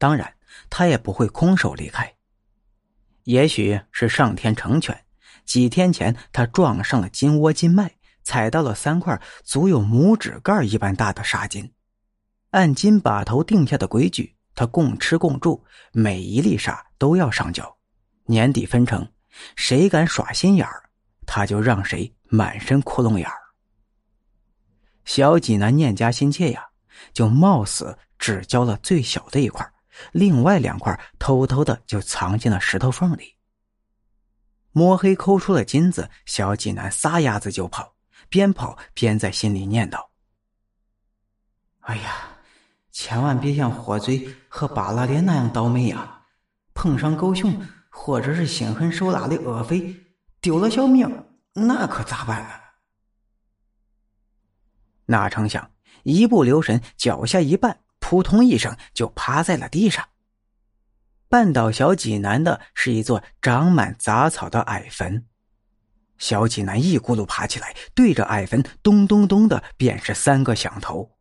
当然，他也不会空手离开。也许是上天成全，几天前他撞上了金窝金脉，踩到了三块足有拇指盖一般大的沙金。按金把头定下的规矩，他共吃共住，每一粒沙都要上交。年底分成，谁敢耍心眼儿，他就让谁满身窟窿眼儿。小济南念家心切呀，就冒死只交了最小的一块。另外两块偷偷的就藏进了石头缝里。摸黑抠出了金子，小济南撒丫子就跑，边跑边在心里念叨：“哎呀，千万别像火嘴和巴拉莲那样倒霉呀！碰上狗熊或者是心狠手辣的恶匪，丢了小命，那可咋办啊？”哪成想，一不留神脚下一绊。扑通一声，就趴在了地上。绊倒小济南的是一座长满杂草的矮坟。小济南一咕噜爬起来，对着矮坟咚咚咚的便是三个响头。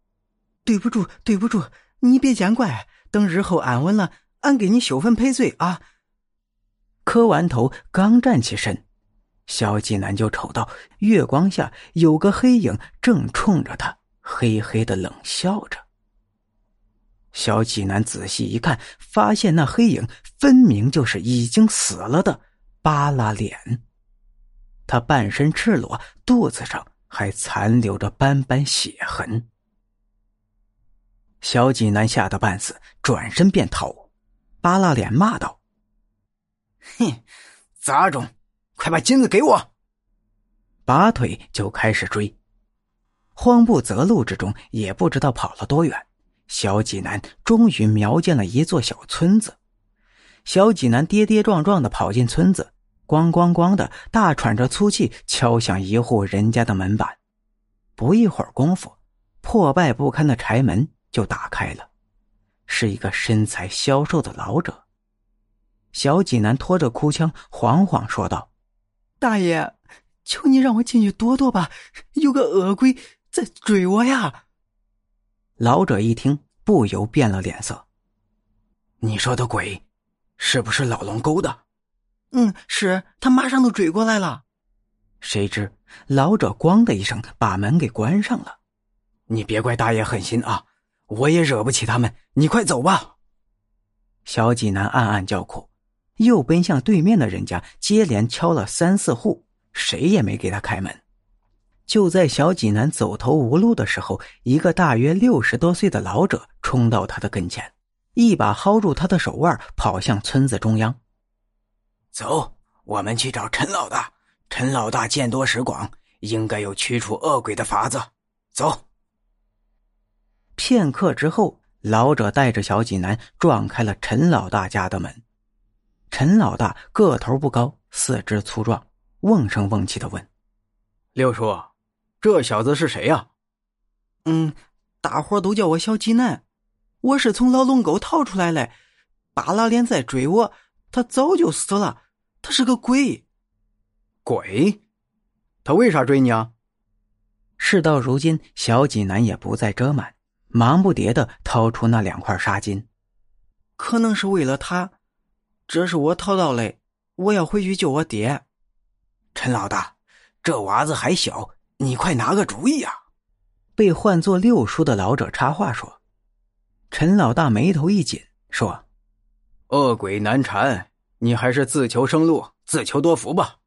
对不住，对不住，你别见怪。等日后安稳了，俺给你修坟赔罪啊！磕完头，刚站起身，小济南就瞅到月光下有个黑影正冲着他，嘿嘿的冷笑着。小济南仔细一看，发现那黑影分明就是已经死了的巴拉脸。他半身赤裸，肚子上还残留着斑斑血痕。小济南吓得半死，转身便逃。巴拉脸骂道：“哼，杂种，快把金子给我！”拔腿就开始追。慌不择路之中，也不知道跑了多远。小济南终于瞄见了一座小村子，小济南跌跌撞撞的跑进村子，咣咣咣的大喘着粗气，敲响一户人家的门板。不一会儿功夫，破败不堪的柴门就打开了，是一个身材消瘦的老者。小济南拖着哭腔，惶惶说道：“大爷，求你让我进去躲躲吧，有个恶鬼在追我呀！”老者一听，不由变了脸色。你说的鬼，是不是老龙沟的？嗯，是他马上都追过来了。谁知老者“咣”的一声把门给关上了。你别怪大爷狠心啊，我也惹不起他们。你快走吧。小济南暗暗叫苦，又奔向对面的人家，接连敲了三四户，谁也没给他开门。就在小济南走投无路的时候，一个大约六十多岁的老者冲到他的跟前，一把薅住他的手腕，跑向村子中央。走，我们去找陈老大。陈老大见多识广，应该有驱除恶鬼的法子。走。片刻之后，老者带着小济南撞开了陈老大家的门。陈老大个头不高，四肢粗壮，瓮声瓮气的问：“六叔。”这小子是谁呀？嗯，大伙都叫我小济南，我是从老龙沟逃出来的。巴拉脸在追我，他早就死了，他是个鬼。鬼？他为啥追你啊？事到如今，小济南也不再遮瞒，忙不迭的掏出那两块纱巾。可能是为了他，这是我淘到的，我要回去救我爹。陈老大，这娃子还小。你快拿个主意呀！被唤作六叔的老者插话说：“陈老大眉头一紧，说：‘恶鬼难缠，你还是自求生路，自求多福吧。’